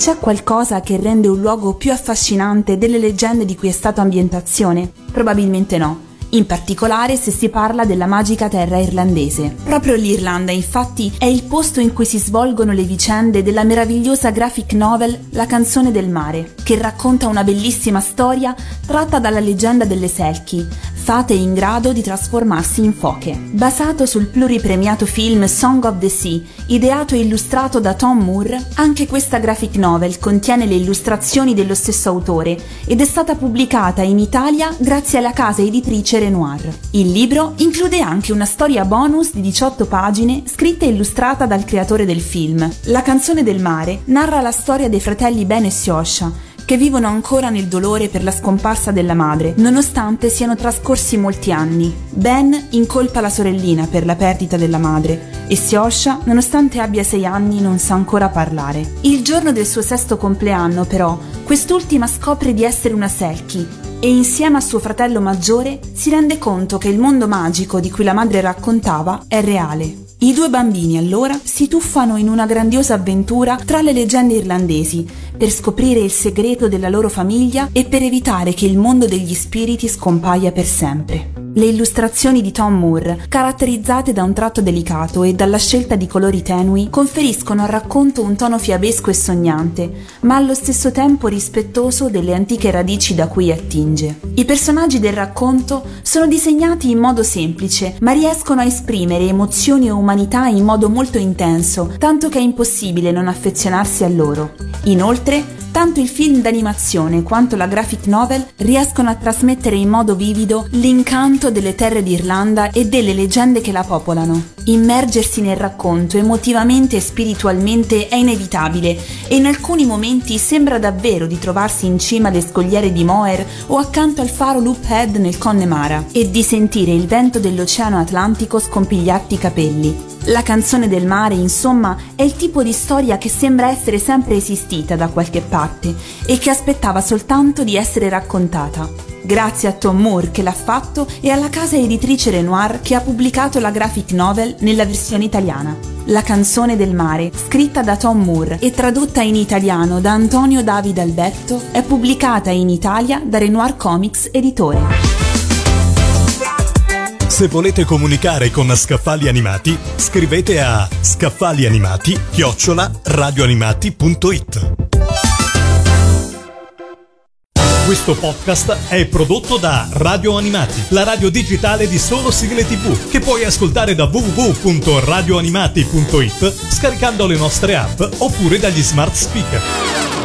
C'è qualcosa che rende un luogo più affascinante delle leggende di cui è stata ambientazione? Probabilmente no in particolare se si parla della magica terra irlandese. Proprio l'Irlanda, infatti, è il posto in cui si svolgono le vicende della meravigliosa graphic novel La canzone del mare, che racconta una bellissima storia tratta dalla leggenda delle Selkie, fate in grado di trasformarsi in foche. Basato sul pluripremiato film Song of the Sea, ideato e illustrato da Tom Moore, anche questa graphic novel contiene le illustrazioni dello stesso autore ed è stata pubblicata in Italia grazie alla casa editrice Renoir. Il libro include anche una storia bonus di 18 pagine scritta e illustrata dal creatore del film. La canzone del mare narra la storia dei fratelli Ben e Siosha, che vivono ancora nel dolore per la scomparsa della madre, nonostante siano trascorsi molti anni. Ben incolpa la sorellina per la perdita della madre e Siosha, nonostante abbia sei anni, non sa ancora parlare. Il giorno del suo sesto compleanno, però, quest'ultima scopre di essere una Selkie e insieme a suo fratello maggiore si rende conto che il mondo magico di cui la madre raccontava è reale. I due bambini allora si tuffano in una grandiosa avventura tra le leggende irlandesi per scoprire il segreto della loro famiglia e per evitare che il mondo degli spiriti scompaia per sempre. Le illustrazioni di Tom Moore, caratterizzate da un tratto delicato e dalla scelta di colori tenui, conferiscono al racconto un tono fiabesco e sognante, ma allo stesso tempo rispettoso delle antiche radici da cui attinge. I personaggi del racconto sono disegnati in modo semplice, ma riescono a esprimere emozioni e umanità in modo molto intenso, tanto che è impossibile non affezionarsi a loro. Inoltre, tanto il film d'animazione quanto la graphic novel riescono a trasmettere in modo vivido l'incanto delle terre d'Irlanda e delle leggende che la popolano. Immergersi nel racconto emotivamente e spiritualmente è inevitabile e in alcuni momenti sembra davvero di trovarsi in cima alle scogliere di Moher o accanto al faro Loop Head nel Connemara e di sentire il vento dell'Oceano Atlantico scompigliarti i capelli. La canzone del mare, insomma, è il tipo di storia che sembra essere sempre esistita da qualche parte e che aspettava soltanto di essere raccontata. Grazie a Tom Moore che l'ha fatto e alla casa editrice Renoir che ha pubblicato la graphic novel nella versione italiana. La canzone del mare, scritta da Tom Moore e tradotta in italiano da Antonio David Alberto, è pubblicata in Italia da Renoir Comics Editore. Se volete comunicare con Scaffali Animati, scrivete a scaffalianimati-radioanimati.it. Questo podcast è prodotto da Radio Animati, la radio digitale di solo sigle tv, che puoi ascoltare da www.radioanimati.it scaricando le nostre app oppure dagli smart speaker.